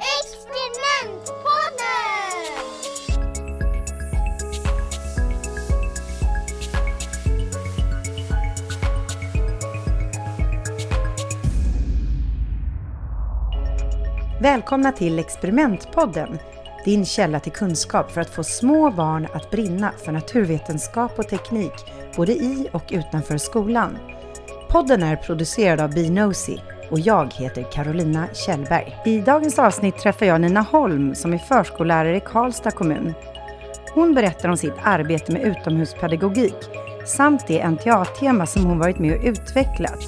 Experimentpodden! Välkomna till Experimentpodden, din källa till kunskap för att få små barn att brinna för naturvetenskap och teknik, både i och utanför skolan. Podden är producerad av Binosi och jag heter Carolina Kjellberg. I dagens avsnitt träffar jag Nina Holm som är förskollärare i Karlstad kommun. Hon berättar om sitt arbete med utomhuspedagogik samt det NTA-tema som hon varit med och utvecklat,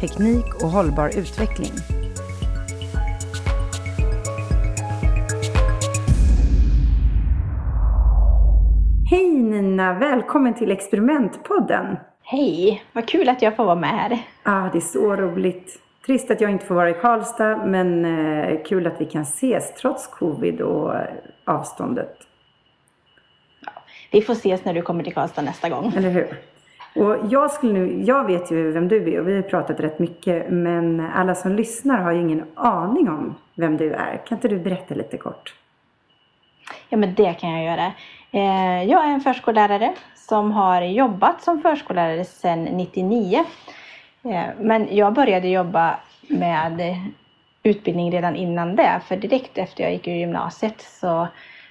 teknik och hållbar utveckling. Hej Nina, välkommen till Experimentpodden. Hej, vad kul att jag får vara med här. Ah, det är så roligt. Trist att jag inte får vara i Karlstad, men eh, kul att vi kan ses trots covid och eh, avståndet. Vi får ses när du kommer till Karlstad nästa gång. Eller hur? Och jag, skulle nu, jag vet ju vem du är och vi har pratat rätt mycket, men alla som lyssnar har ju ingen aning om vem du är. Kan inte du berätta lite kort? Ja, men det kan jag göra. Eh, Jag är en förskollärare som har jobbat som förskollärare sedan 99. Eh, Men jag började jobba med utbildning redan innan det, för direkt efter jag gick ur gymnasiet så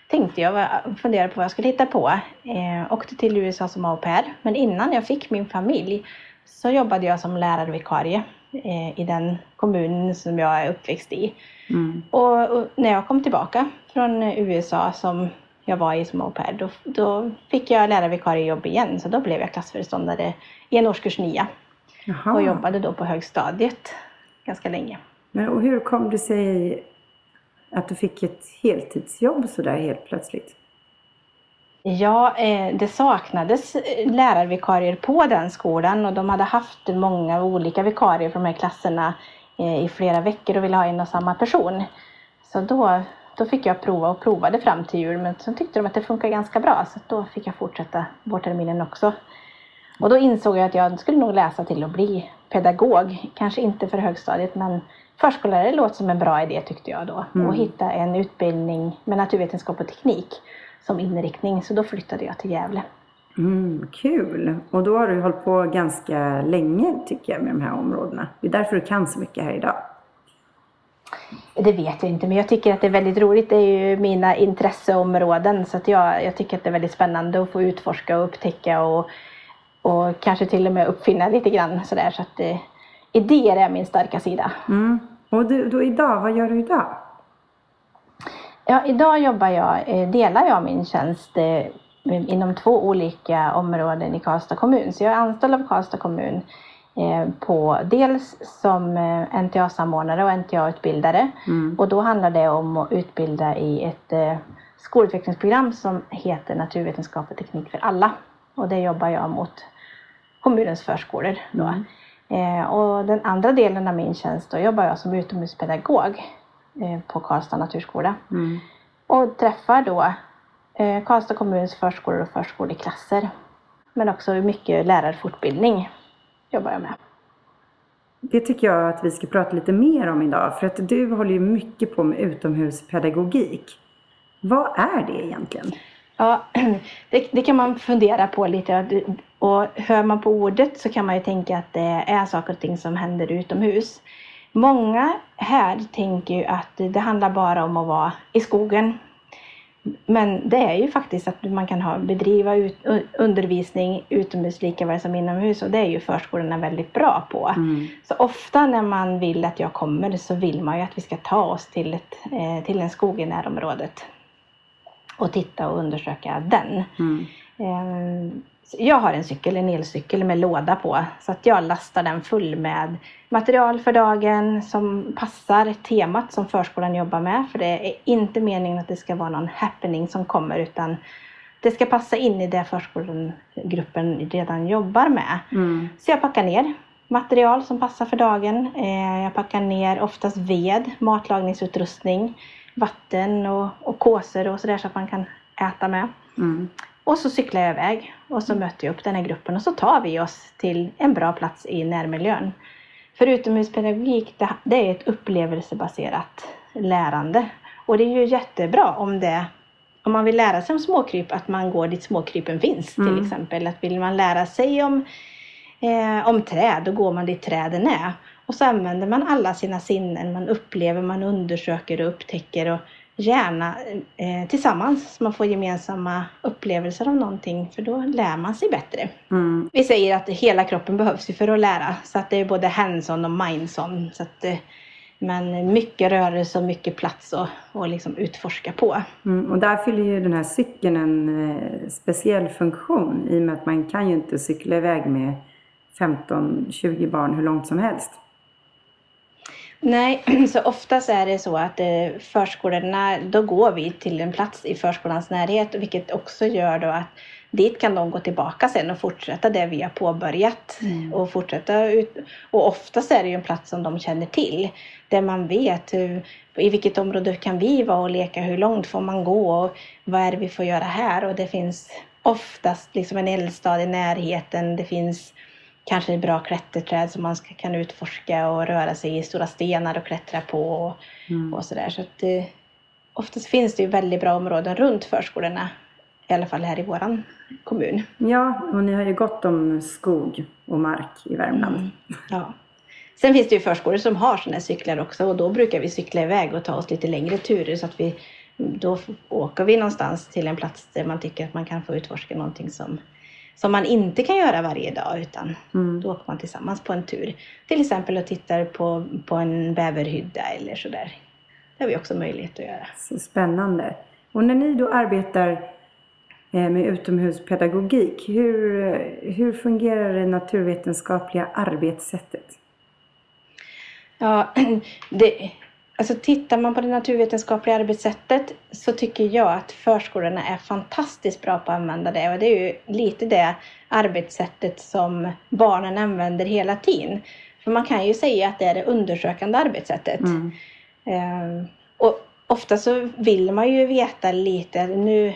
tänkte jag, funderade på vad jag skulle hitta på. Eh, åkte till USA som au pair, men innan jag fick min familj så jobbade jag som lärarvikarie eh, i den kommunen som jag är uppväxt i. Mm. Och, och när jag kom tillbaka från USA som jag var i som au pair, då, då fick jag lärarvikariejobb igen. Så då blev jag klassföreståndare i en årskurs 9 Jaha. och jobbade då på högstadiet ganska länge. Men, och hur kom det sig att du fick ett heltidsjobb sådär helt plötsligt? Ja, eh, det saknades eh, lärarvikarier på den skolan och de hade haft många olika vikarier för de här klasserna eh, i flera veckor och ville ha en och samma person. Så då, då fick jag prova och provade fram till jul men sen tyckte de att det funkar ganska bra så då fick jag fortsätta vårterminen också. Och då insåg jag att jag skulle nog läsa till att bli pedagog. Kanske inte för högstadiet men förskollärare låter som en bra idé tyckte jag då. Mm. Och hitta en utbildning med naturvetenskap och teknik som inriktning. Så då flyttade jag till Gävle. Mm, kul! Och då har du hållit på ganska länge tycker jag med de här områdena. Det är därför du kan så mycket här idag. Det vet jag inte men jag tycker att det är väldigt roligt. Det är ju mina intresseområden så att jag, jag tycker att det är väldigt spännande att få utforska och upptäcka och, och kanske till och med uppfinna lite grann sådär. Så att eh, idéer är min starka sida. Mm. Och du, då idag, vad gör du idag? Ja, idag jobbar jag, eh, delar jag min tjänst eh, inom två olika områden i Karlstad kommun. Så jag är anställd av Karlstad kommun eh, på dels som eh, NTA-samordnare och NTA-utbildare. Mm. Och då handlar det om att utbilda i ett eh, skolutvecklingsprogram som heter Naturvetenskap och teknik för alla. Och det jobbar jag mot kommunens förskolor. Då. Eh, och den andra delen av min tjänst då jobbar jag som utomhuspedagog eh, på Karlstad naturskola. Mm. Och träffar då eh, Karlstad kommuns förskolor och förskoleklasser. Men också mycket lärarfortbildning jobbar jag med. Det tycker jag att vi ska prata lite mer om idag. För att du håller ju mycket på med utomhuspedagogik. Vad är det egentligen? Ja, det, det kan man fundera på lite. Och hör man på ordet så kan man ju tänka att det är saker och ting som händer utomhus. Många här tänker ju att det handlar bara om att vara i skogen. Men det är ju faktiskt att man kan ha, bedriva ut, undervisning utomhus lika väl som inomhus och det är ju förskolorna väldigt bra på. Mm. Så ofta när man vill att jag kommer så vill man ju att vi ska ta oss till, ett, eh, till en skog i närområdet och titta och undersöka den. Mm. Ehm, Jag har en cykel, en elcykel med låda på så att jag lastar den full med material för dagen som passar temat som förskolan jobbar med. För det är inte meningen att det ska vara någon happening som kommer utan det ska passa in i det förskolegruppen redan jobbar med. Mm. Så jag packar ner material som passar för dagen. Eh, Jag packar ner oftast ved, matlagningsutrustning, vatten och, och kåsor och sådär så att man kan äta med. Mm. Och så cyklar jag iväg och så möter jag upp den här gruppen och så tar vi oss till en bra plats i närmiljön. För utomhuspedagogik, det, det är ett upplevelsebaserat lärande. Och det är ju jättebra om det om man vill lära sig om småkryp, att man går dit småkrypen finns mm. till exempel. Att vill man lära sig om, eh, om träd, då går man dit träden är. Och så använder man alla sina sinnen, man upplever, man undersöker och upptäcker och gärna eh, tillsammans så man får gemensamma upplevelser av någonting för då lär man sig bättre. Mm. Vi säger att hela kroppen behövs för att lära så att det är både hands-on och minds-on. Så att, eh, men mycket rörelse och mycket plats att och liksom utforska på. Mm, och där fyller ju den här cykeln en eh, speciell funktion i och med att man kan ju inte cykla iväg med 15-20 barn hur långt som helst. Nej, så oftast är det så att eh, förskolorna, då går vi till en plats i förskolans närhet vilket också gör då att dit kan de gå tillbaka sen och fortsätta det vi har påbörjat. Mm. Och, fortsätta ut, och oftast är det ju en plats som de känner till. Där man vet hur, i vilket område kan vi vara och leka, hur långt får man gå och vad är det vi får göra här. Och det finns oftast liksom en eldstad i närheten. Det finns kanske bra klätterträd som man ska, kan utforska och röra sig i stora stenar och klättra på och, mm. och sådär. Så att, eh, oftast finns det ju väldigt bra områden runt förskolorna. I alla fall här i våran kommun. Ja, och ni har ju gott om skog och mark i Värmland. Mm. Ja. Sen finns det ju förskolor som har sådana här cyklar också och då brukar vi cykla iväg och ta oss lite längre turer så att vi då åker vi någonstans till en plats där man tycker att man kan få utforska någonting som som man inte kan göra varje dag utan mm. då åker man tillsammans på en tur. Till exempel och tittar på, på en bäverhydda eller sådär. Det har vi också möjlighet att göra. Så spännande. Och när ni då arbetar eh, med utomhuspedagogik, hur, hur fungerar det naturvetenskapliga arbetssättet? Ja, det, Alltså tittar man på det naturvetenskapliga arbetssättet så tycker jag att förskolorna är fantastiskt bra på att använda det och det är ju lite det arbetssättet som barnen använder hela tiden. För man kan ju säga att det är det undersökande arbetssättet. Mm. Um, och ofta så vill man ju veta lite, nu,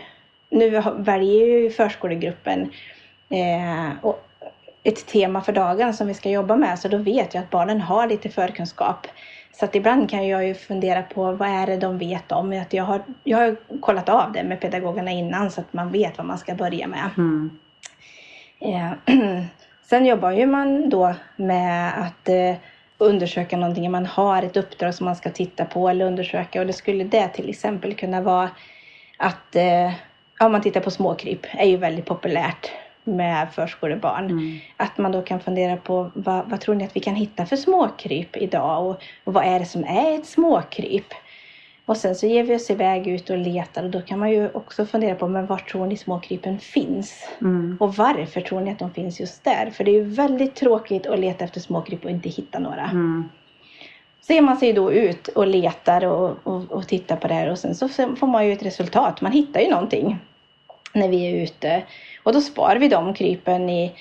nu väljer ju förskolegruppen eh, och ett tema för dagen som vi ska jobba med så då vet jag att barnen har lite förkunskap. Så att ibland kan jag ju fundera på vad är det de vet om. Att jag, har, jag har kollat av det med pedagogerna innan så att man vet vad man ska börja med. Mm. Eh, sen jobbar ju man då med att eh, undersöka någonting. Man har ett uppdrag som man ska titta på eller undersöka och det skulle det till exempel kunna vara att eh, om man tittar på småkryp är ju väldigt populärt med förskolebarn. Mm. Att man då kan fundera på vad, vad, tror ni att vi kan hitta för småkryp idag och, och vad är det som är ett småkryp? Och sen så ger vi oss iväg ut och letar och då kan man ju också fundera på men var tror ni småkrypen finns? Mm. Och varför tror ni att de finns just där? För det är ju väldigt tråkigt att leta efter småkryp och inte hitta några. Mm. Så ger man sig då ut och letar och, och, och tittar på det här och sen så får man ju ett resultat. Man hittar ju någonting när vi är ute. Och då sparar vi de krypen i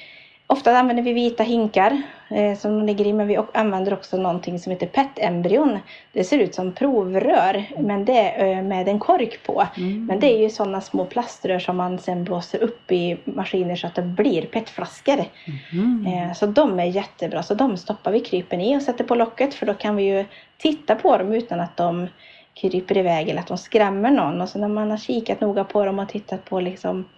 Ofta använder vi vita hinkar eh, som de ligger i, men vi använder också någonting som heter PET-embryon. Det ser ut som provrör, men det är eh, med en kork på. Mm. Men det är ju sådana små plaströr som man sen blåser upp i maskiner så att det blir PET-flaskor. Mm. Eh, så de är jättebra, så de stoppar vi krypen i och sätter på locket för då kan vi ju titta på dem utan att de kryper iväg eller att de skrämmer någon. Och så när man har kikat noga på dem och tittat på liksom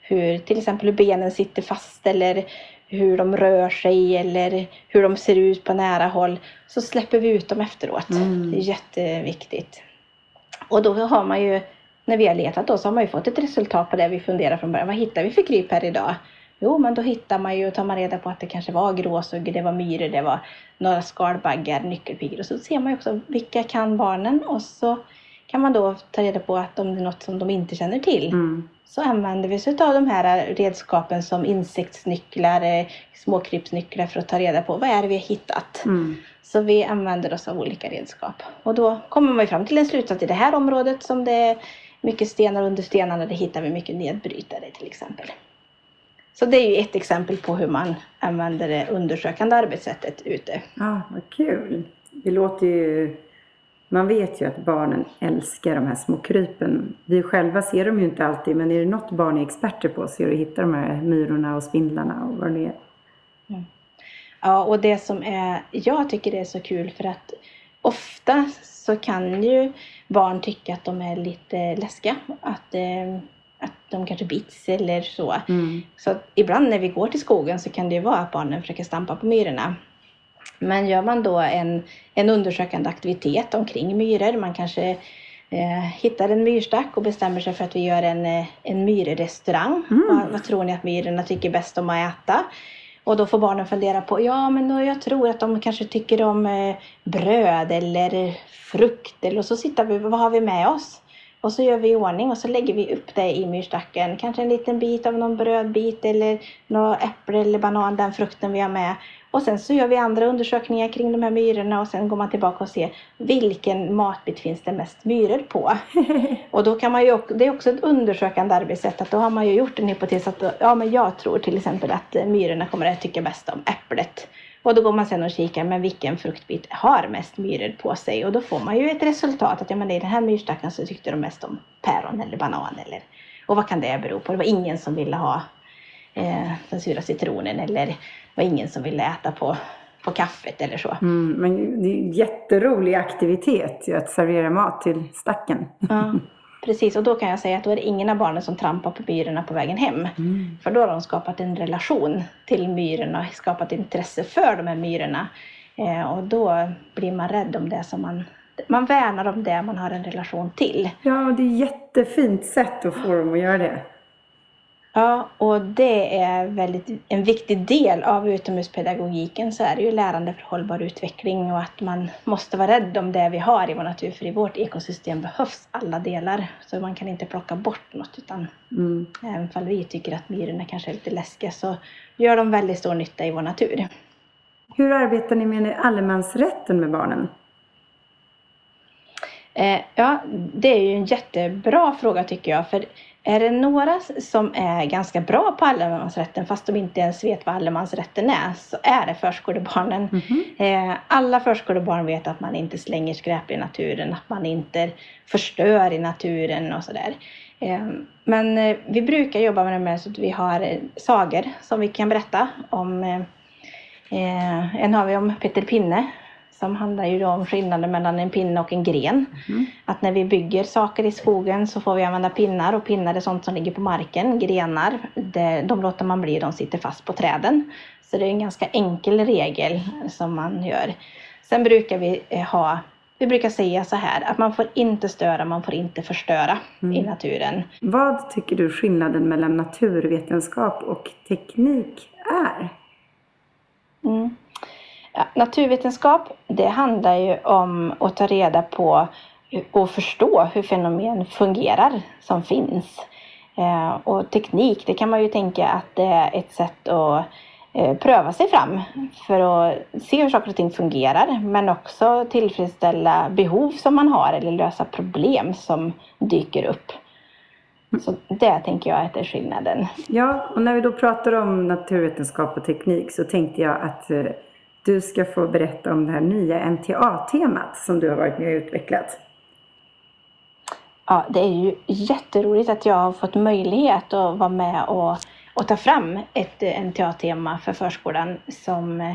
hur till exempel hur benen sitter fast eller hur de rör sig eller hur de ser ut på nära håll så släpper vi ut dem efteråt. Mm. Det är jätteviktigt. Och då har man ju, när vi har letat då, så har man ju fått ett resultat på det vi funderar från början. Vad hittar vi för kryp här idag? Jo, men då hittar man ju, tar man reda på att det kanske var gråsuggor, det var myror, det var några skalbaggar, nyckelpigor och så ser man ju också vilka kan barnen och så kan man då ta reda på att om det är något som de inte känner till mm. så använder vi oss av de här redskapen som insektsnycklar, eh, småkrypsnycklar för att ta reda på vad är det vi har hittat. Mm. Så vi använder oss av olika redskap. Och då kommer man fram till en slutsats i det här området som det är mycket stenar under stenarna, där hittar vi mycket nedbrytare till exempel. Så det är ju ett exempel på hur man använder det undersökande arbetssättet ute. Ja, vad kul! Det låter ju man vet ju att barnen älskar de här små krypen. Vi själva ser dem ju inte alltid, men är det något barn är experter på så är det att hitta de här myrorna och spindlarna och vad det är. Mm. Ja, och det som är, jag tycker det är så kul för att ofta så kan ju barn tycka att de är lite läskiga. Att, eh, att de kanske bits eller så. Mm. Så ibland när vi går till skogen så kan det ju vara att barnen försöker stampa på myrorna. Men gör man då en, en undersökande aktivitet omkring myror, man kanske eh, hittar en myrstack och bestämmer sig för att vi gör en, eh, en myrrestaurang. Mm. Vad, vad tror ni att myrorna tycker bäst om att äta? Och då får barnen fundera på, ja men då, jag tror att de kanske tycker om eh, bröd eller frukt. Eller, och så tittar vi, vad har vi med oss? Och så gör vi i ordning och så lägger vi upp det i myrstacken. Kanske en liten bit av någon brödbit eller något äpple eller banan, den frukten vi har med. Och sen så gör vi andra undersökningar kring de här myrorna och sen går man tillbaka och ser vilken matbit finns det mest myror på. Och då kan man ju, det är också ett undersökande arbetssätt att då har man ju gjort en hypotes att ja, men jag tror till exempel att myrorna kommer att tycka bäst om äpplet. Och då går man sen och kikar, men vilken fruktbit har mest myror på sig? Och då får man ju ett resultat att ja, men i den här myrstacken så tyckte de mest om päron eller banan. Eller, och vad kan det bero på? Det var ingen som ville ha eh, den sura citronen eller det var ingen som ville äta på, på kaffet eller så. Mm, men det är en jätterolig aktivitet att servera mat till stacken. Ja, precis, och då kan jag säga att då är det ingen av barnen som trampar på myrorna på vägen hem. Mm. För då har de skapat en relation till myrorna, skapat intresse för de här myrorna. Eh, och då blir man rädd om det som man... Man värnar om det man har en relation till. Ja, det är ett jättefint sätt att få dem att göra det. Ja, och det är väldigt, en viktig del av utomhuspedagogiken så är det ju lärande för hållbar utveckling och att man måste vara rädd om det vi har i vår natur för i vårt ekosystem behövs alla delar. Så man kan inte plocka bort något utan Mm. även om vi tycker att myrorna kanske är lite läskiga så gör de väldigt stor nytta i vår natur. Hur arbetar ni med allemansrätten med barnen? Eh, ja, det är ju en jättebra fråga tycker jag. För är det några som är ganska bra på allemansrätten fast de inte ens vet vad allemansrätten är så är det förskolebarnen. Mhm. Eh, alla förskolebarn vet att man inte slänger skräp i naturen, att man inte förstör i naturen och sådär. Eh, Men eh, vi brukar jobba med det med så att vi har sagor som vi kan berätta om. En har vi om Peter Pinne som handlar ju om skillnaden mellan en pinne och en gren. Mhm. Att när vi bygger saker i skogen så får vi använda pinnar och pinnar är sånt som ligger på marken. Grenar, det, de låter man bli, de sitter fast på träden. Så det är en ganska enkel regel som man gör. Sen brukar vi eh, ha, vi brukar säga så här att man får inte störa, man får inte förstöra i naturen. Vad tycker du skillnaden mellan naturvetenskap och teknik är? Mm. Ja, naturvetenskap, det handlar ju om att ta reda på och förstå hur fenomen fungerar som finns. Eh, och teknik, det kan man ju tänka att det är ett sätt att eh, pröva sig fram för att se hur saker och ting fungerar men också tillfredsställa behov som man har eller lösa problem som dyker upp. Så det tänker jag att är skillnaden. Ja, och när vi då pratar om naturvetenskap och teknik så tänkte jag att eh, du ska få berätta om det här nya NTA-temat som du har varit med och utvecklat. Ja, det är ju jätteroligt att jag har fått möjlighet att vara med och, och ta fram ett NTA-tema för förskolan. Som, eh,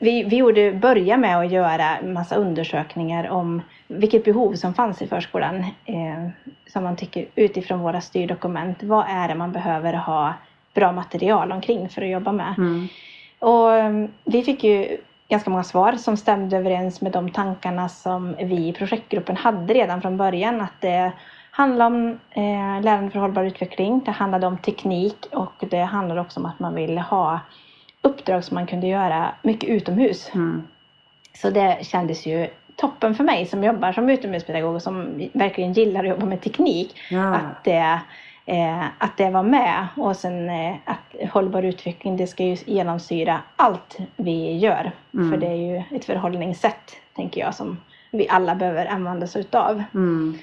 vi, vi gjorde, började med att göra massa undersökningar om vilket behov som fanns i förskolan. Eh, som man tycker utifrån våra styrdokument. Vad är det man behöver ha bra material omkring för att jobba med? Mm. Och eh, vi fick ju ganska många svar som stämde överens med de tankarna som vi i projektgruppen hade redan från början. Att det handlar om eh, lärande för hållbar utveckling, det handlade om teknik och det handlade också om att man ville ha uppdrag som man kunde göra mycket utomhus. Mm. Så det kändes ju toppen för mig som jobbar som utomhuspedagog och som verkligen gillar att jobba med teknik. Ja. Att, det, eh, att det var med. Och sen eh, att hållbar utveckling, det ska ju genomsyra allt vi gör. Mm. För det är ju ett förhållningssätt, tänker jag, som vi alla behöver använda oss utav. Mm.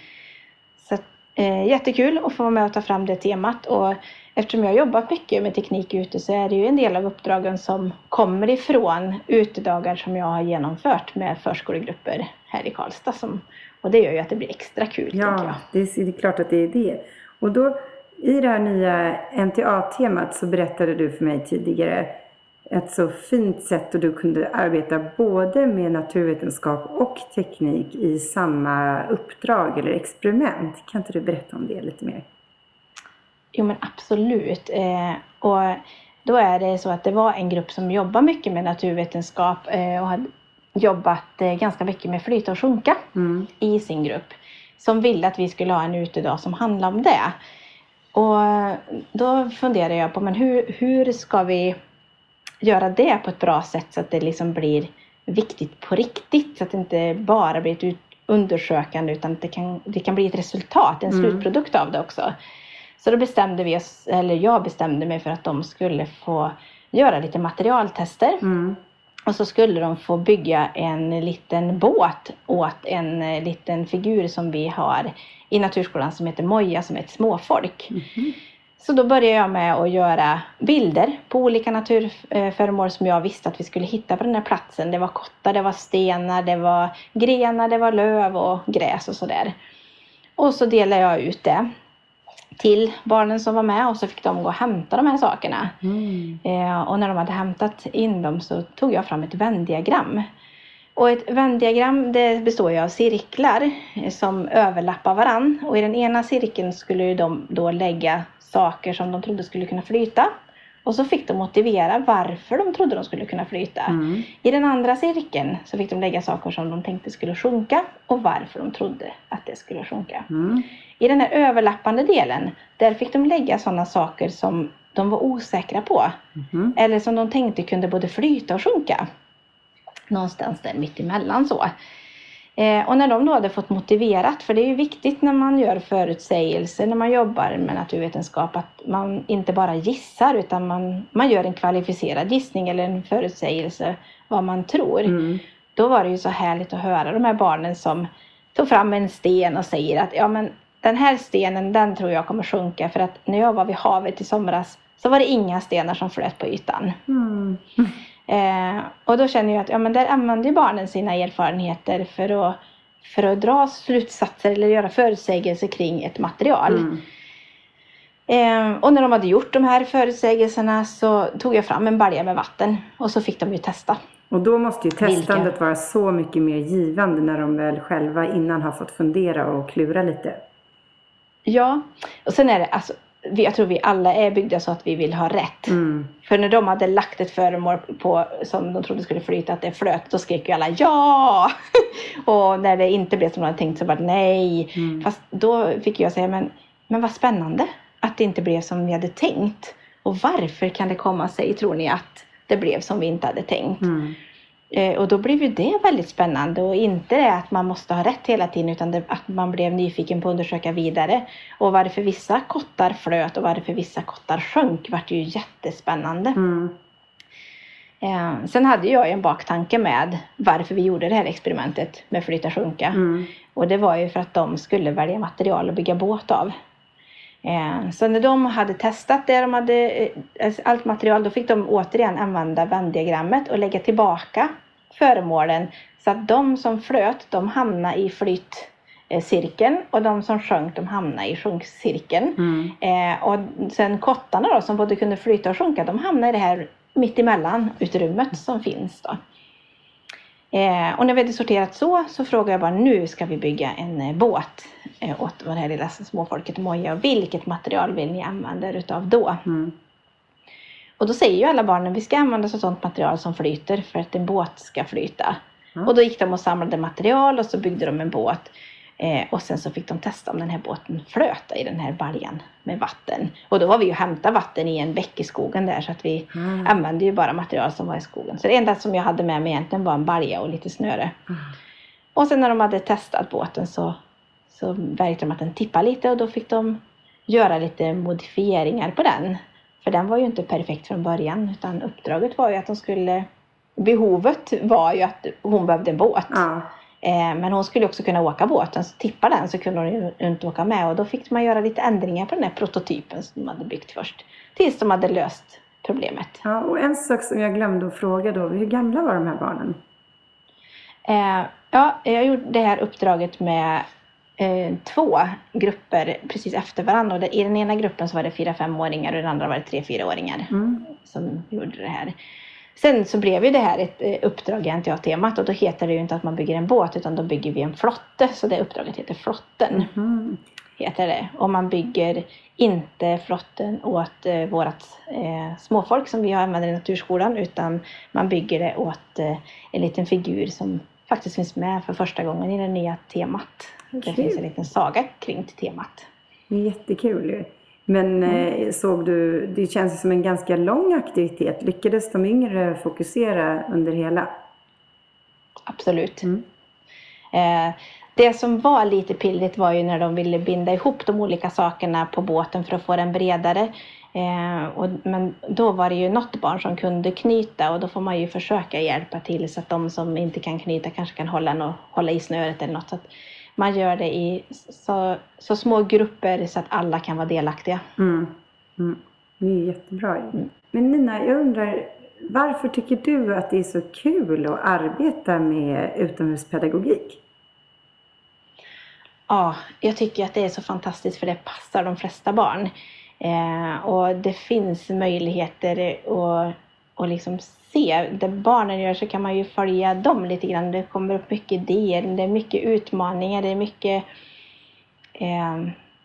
Så eh, jättekul att få vara med och ta fram det temat. Och eftersom jag jobbat mycket med teknik ute så är det ju en del av uppdragen som kommer ifrån utedagar som jag har genomfört med förskolegrupper här i Karlstad. Som, och det gör ju att det blir extra kul. Ja, det är, det är klart att det är det. Och då i det här nya NTA-temat så berättade du för mig tidigare ett så fint sätt och du kunde arbeta både med naturvetenskap och teknik i samma uppdrag eller experiment. Kan inte du berätta om det lite mer? Jo men absolut. Eh, och då är det så att det var en grupp som jobbar mycket med naturvetenskap eh, och hade jobbat eh, ganska mycket med flyta och sjunka mm. i sin grupp. Som ville att vi skulle ha en utedag som handlade om det. Och då funderade jag på men hur, hur ska vi göra det på ett bra sätt så att det liksom blir viktigt på riktigt. Så att det inte bara blir ett undersökande utan att det kan, det kan bli ett resultat, en mm. slutprodukt av det också. Så då bestämde vi oss, eller jag bestämde mig för att de skulle få göra lite materialtester. Mm. Och så skulle de få bygga en liten båt åt en eh, liten figur som vi har i Naturskolan som heter Moja som är ett småfolk. Mm. Så då började jag med att göra bilder på olika naturföremål som jag visste att vi skulle hitta på den här platsen. Det var kottar, det var stenar, det var grenar, det var löv och gräs och sådär. Och så delade jag ut det till barnen som var med och så fick de gå och hämta de här sakerna. Mm. Eh, och när de hade hämtat in dem så tog jag fram ett vändiagram. Och ett vändiagram det består ju av cirklar som överlappar varann. Och i den ena cirkeln skulle de då lägga saker som de trodde skulle kunna flyta. Och så fick de motivera varför de trodde de skulle kunna flyta. Mm. I den andra cirkeln så fick de lägga saker som de tänkte skulle sjunka och varför de trodde att det skulle sjunka. Mm. I den här överlappande delen, där fick de lägga sådana saker som de var osäkra på. Mm. Eller som de tänkte kunde både flyta och sjunka. Någonstans där mittemellan så. Eh, och när de då hade fått motiverat, för det är ju viktigt när man gör förutsägelser, när man jobbar med naturvetenskap, att man inte bara gissar utan man, man gör en kvalificerad gissning eller en förutsägelse vad man tror. Mm. Då var det ju så härligt att höra de här barnen som tog fram en sten och säger att ja men den här stenen den tror jag kommer sjunka för att när jag var vid havet i somras så var det inga stenar som flöt på ytan. Mm. Eh, och då känner jag att ja, men där använder barnen sina erfarenheter för att, för att dra slutsatser eller göra förutsägelser kring ett material. Mm. Eh, och när de hade gjort de här förutsägelserna så tog jag fram en balja med vatten och så fick de ju testa. Och då måste ju testandet Vilka? vara så mycket mer givande när de väl själva innan har fått fundera och klura lite. Ja, och sen är det alltså jag tror vi alla är byggda så att vi vill ha rätt. Mm. För när de hade lagt ett föremål på, som de trodde skulle flyta, att det flöt, då skrek ju alla ja! och när det inte blev som de hade tänkt så var det nej. Mm. Fast då fick jag säga, men, men vad spännande att det inte blev som vi hade tänkt. Och varför kan det komma sig, tror ni, att det blev som vi inte hade tänkt? Mm. Eh, och då blev ju det väldigt spännande och inte det att man måste ha rätt hela tiden utan att man blev nyfiken på att undersöka vidare. Och varför vissa kottar flöt och varför vissa kottar sjönk vart ju jättespännande. Mm. Eh, sen hade jag en baktanke med varför vi gjorde det här experimentet med flyta sjunka. Mm. Och det var ju för att de skulle välja material att bygga båt av. Eh, så när de hade testat det, de hade eh, allt material, då fick de återigen använda vändiagrammet och lägga tillbaka föremålen så att de som flöt, de hamnade i flytcirkeln och de som sjönk, de hamnade i sjunkcirkeln. Mm. Eh, och sen kottarna då, som både kunde flyta och sjunka, de hamnade i det här mittemellan utrymmet som finns. Då. Eh, och när vi hade sorterat så, så frågade jag bara nu ska vi bygga en eh, båt eh, åt det här lilla småfolket Moja. Vilket material vill ni använda er utav då? Mm. Och då säger ju alla barnen vi ska använda så sådant material som flyter för att en båt ska flyta. Mm. Och då gick de och samlade material och så byggde de en båt. Eh, och sen så fick de testa om den här båten flöt i den här baljan med vatten. Och då var vi ju hämta vatten i en bäck i skogen där så att vi mm. använde ju bara material som var i skogen. Så det enda som jag hade med mig egentligen var en balja och lite snöre. Mm. Och sen när de hade testat båten så, så märkte de att den tippade lite och då fick de göra lite modifieringar på den. För den var ju inte perfekt från början utan uppdraget var ju att de skulle Behovet var ju att hon behövde en båt. Mm. Eh, men hon skulle också kunna åka båten, så tippar den så kunde hon inte åka med och då fick man göra lite ändringar på den här prototypen som de hade byggt först. Tills de hade löst problemet. Ja, och en sak som jag glömde att fråga då, hur gamla var de här barnen? Eh, ja, jag gjorde det här uppdraget med eh, två grupper precis efter varandra. Och I den ena gruppen så var det fyra femåringar och i den andra var det tre fyraåringar mm. som gjorde det här. Sen så blev ju det här ett eh, uppdrag i NTA-temat och då heter det ju inte att man bygger en båt utan då bygger vi en flotte. Så det uppdraget heter Flotten. Mhm. Heter det. Och man bygger inte flotten åt eh, vårt eh, småfolk som vi använder i Naturskolan utan man bygger det åt eh, en liten figur som faktiskt finns med för första gången i det nya temat. Det Kul. finns en liten saga kring temat. Det jättekul ju. Men eh, såg du, det känns som en ganska lång aktivitet. Lyckades de yngre fokusera under hela? Absolut. Mm. Eh, det som var lite pillrigt var ju när de ville binda ihop de olika sakerna på båten för att få den bredare. Eh, och, men då var det ju något barn som kunde knyta och då får man ju försöka hjälpa till så att de som inte kan knyta kanske kan hålla, no, hålla i snöret eller något. Så att man gör det i så, så små grupper så att alla kan vara delaktiga. Mm. Mm. Det är jättebra ju. Men Nina, jag undrar, varför tycker du att det är så kul att arbeta med utomhuspedagogik? Ja, jag tycker att det är så fantastiskt för det passar de flesta barn. Eh, och det finns möjligheter att och liksom se. Det barnen gör så kan man ju följa dem lite grann. Det kommer upp mycket idéer, det är mycket utmaningar, det är mycket eh,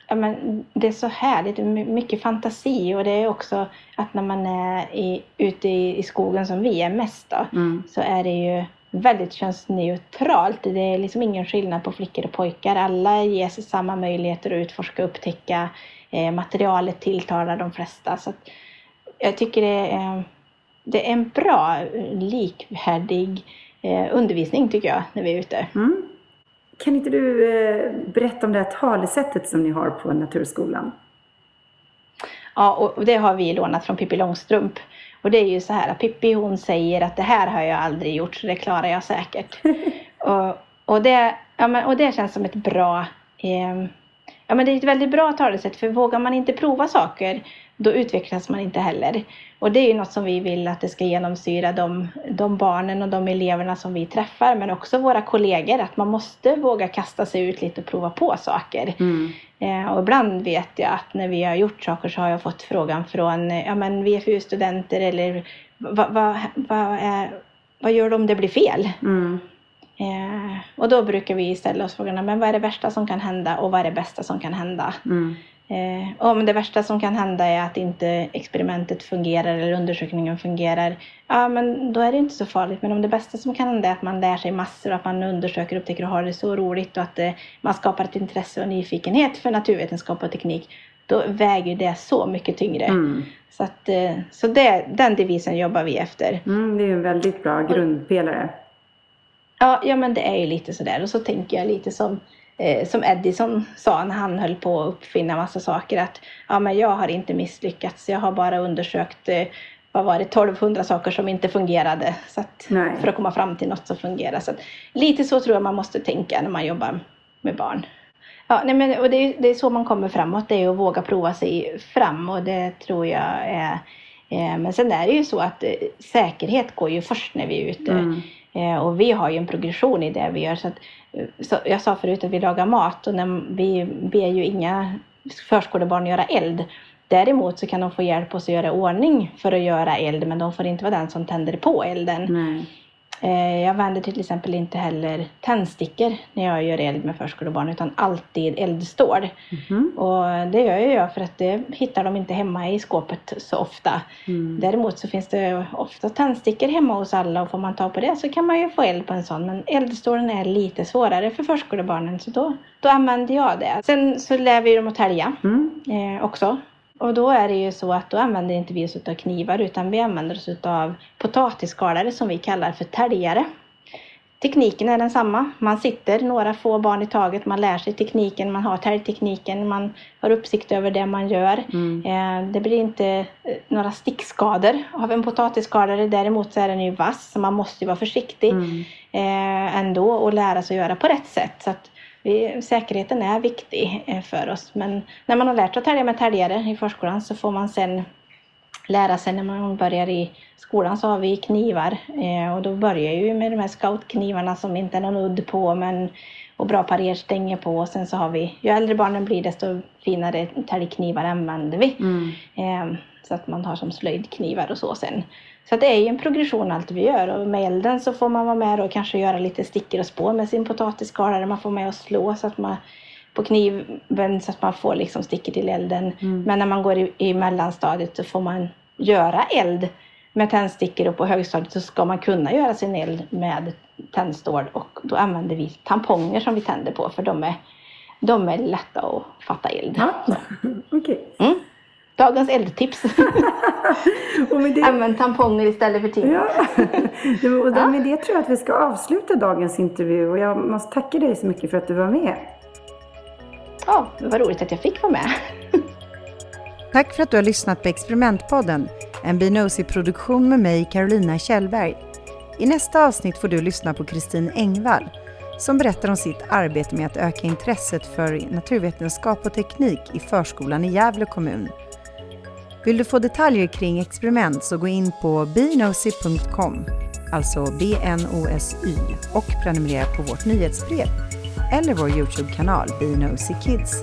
ja, men det är så härligt, det är my- mycket fantasi och det är också att när man är i, ute i, i skogen som vi är mest då, Mm. så är det ju väldigt könsneutralt. Det är liksom ingen skillnad på flickor och pojkar. Alla ges samma möjligheter att utforska och upptäcka. Eh, materialet tilltalar de flesta. Så att jag tycker det är, det är en bra, likvärdig eh, undervisning tycker jag när vi är ute. Mm. Kan inte du eh, berätta om det här talesättet som ni har på Naturskolan? Ja, och det har vi lånat från Pippi Långstrump. Och det är ju så här att Pippi hon säger att det här har jag aldrig gjort så det klarar jag säkert. och, och, det, ja, men, och det känns som ett bra eh, Ja men det är ett väldigt bra talesätt för vågar man inte prova saker då utvecklas man inte heller. Och det är ju något som vi vill att det ska genomsyra de, de barnen och de eleverna som vi träffar men också våra kollegor att man måste våga kasta sig ut lite och prova på saker. Mm. Eh, och ibland vet jag att när vi har gjort saker så har jag fått frågan från eh, ja, men VFU-studenter eller vad, vad, vad, är, vad gör du om det blir fel? Mm. Eh, och då brukar vi ställa oss frågorna, men vad är det värsta som kan hända och vad är det bästa som kan hända? Mm. Eh, om det värsta som kan hända är att inte experimentet fungerar eller undersökningen fungerar, ja men då är det inte så farligt. Men om det bästa som kan hända är att man lär sig massor, att man undersöker, upptäcker och har det så roligt och att eh, man skapar ett intresse och nyfikenhet för naturvetenskap och teknik, då väger det så mycket tyngre. Mm. Så, att, så det, den devisen jobbar vi efter. Mm, det är en väldigt bra grundpelare. Ja, ja men det är ju lite sådär. Och så tänker jag lite som, eh, som Edison sa när han höll på att uppfinna massa saker. Att ja, men jag har inte misslyckats. Jag har bara undersökt eh, vad var det, 1200 saker som inte fungerade. Så att, för att komma fram till något som fungerar. Så att, lite så tror jag man måste tänka när man jobbar med barn. Ja, nej men, och det, är, det är så man kommer framåt. Det är att våga prova sig fram. Och det tror jag är... Eh, men sen är det ju så att eh, säkerhet går ju först när vi är ute. Mm. Eh, och vi har ju en progression i det vi gör. Så att, eh, så jag sa förut att vi lagar mat och när vi ber ju inga förskolebarn göra eld. Däremot så kan de få hjälp oss att göra ordning för att göra eld men de får inte vara den som tänder på elden. Nej. Eh, jag vänder till exempel inte heller tändstickor när jag gör eld med förskolebarn utan alltid eldstål. Mhm. Och det gör jag för att det hittar de inte hemma i skåpet så ofta. Mm. Däremot så finns det ofta tändstickor hemma hos alla och får man ta på det så kan man ju få eld på en sån. Men eldstålen är lite svårare för förskolebarnen så då, då använder jag det. Sen så lär vi dem att tälja Mm. eh, också. Och då är det ju så att då använder inte vi oss av knivar utan vi använder oss av potatisskalare som vi kallar för täljare. Tekniken är densamma. Man sitter några få barn i taget, man lär sig tekniken, man har täljtekniken, man har uppsikt över det man gör. Mm. Eh, Det blir inte eh, några stickskador av en potatisskalare. Däremot så är den ju vass så man måste ju vara försiktig Mm. eh, ändå och lära sig att göra på rätt sätt. Så att vi, säkerheten är viktig eh, för oss. Men när man har lärt sig att tälja med täljare i förskolan så får man sen lära sig när man börjar i skolan så har vi knivar eh, och då börjar ju med de här scoutknivarna som inte är någon udd på men och bra parerstänger på och sen så har vi, ju äldre barnen blir desto finare täljknivar använder vi. Mm. Eh, så att man har som slöjdknivar och så sen. Så att det är ju en progression allt vi gör och med elden så får man vara med och kanske göra lite stickor och spår med sin potatisskalare. Man får med och slå så att man på kniven så att man får liksom stickor till elden. Mm. Men när man går i, i mellanstadiet så får man göra eld med tändstickor och på högstadiet så ska man kunna göra sin eld med tändstål och då använder vi tamponger som vi tänder på för de är, de är lätta att fatta eld. Ja. Okej. Mm. Dagens eldtips. Det, Använd tamponger istället för ting. ja. och med det tror jag att vi ska avsluta dagens intervju och jag måste tacka dig så mycket för att du var med. Ja, det var roligt att jag fick vara med. Tack för att du har lyssnat på Experimentpodden, en Binosi-produktion med mig, Carolina Kjellberg. I nästa avsnitt får du lyssna på Kristin Engvall som berättar om sitt arbete med att öka intresset för naturvetenskap och teknik i förskolan i Gävle kommun. Vill du få detaljer kring experiment så gå in på bnosy.com, alltså B-N-O-S-Y, och prenumerera på vårt nyhetsbrev eller vår Youtube-kanal Bnosy Kids.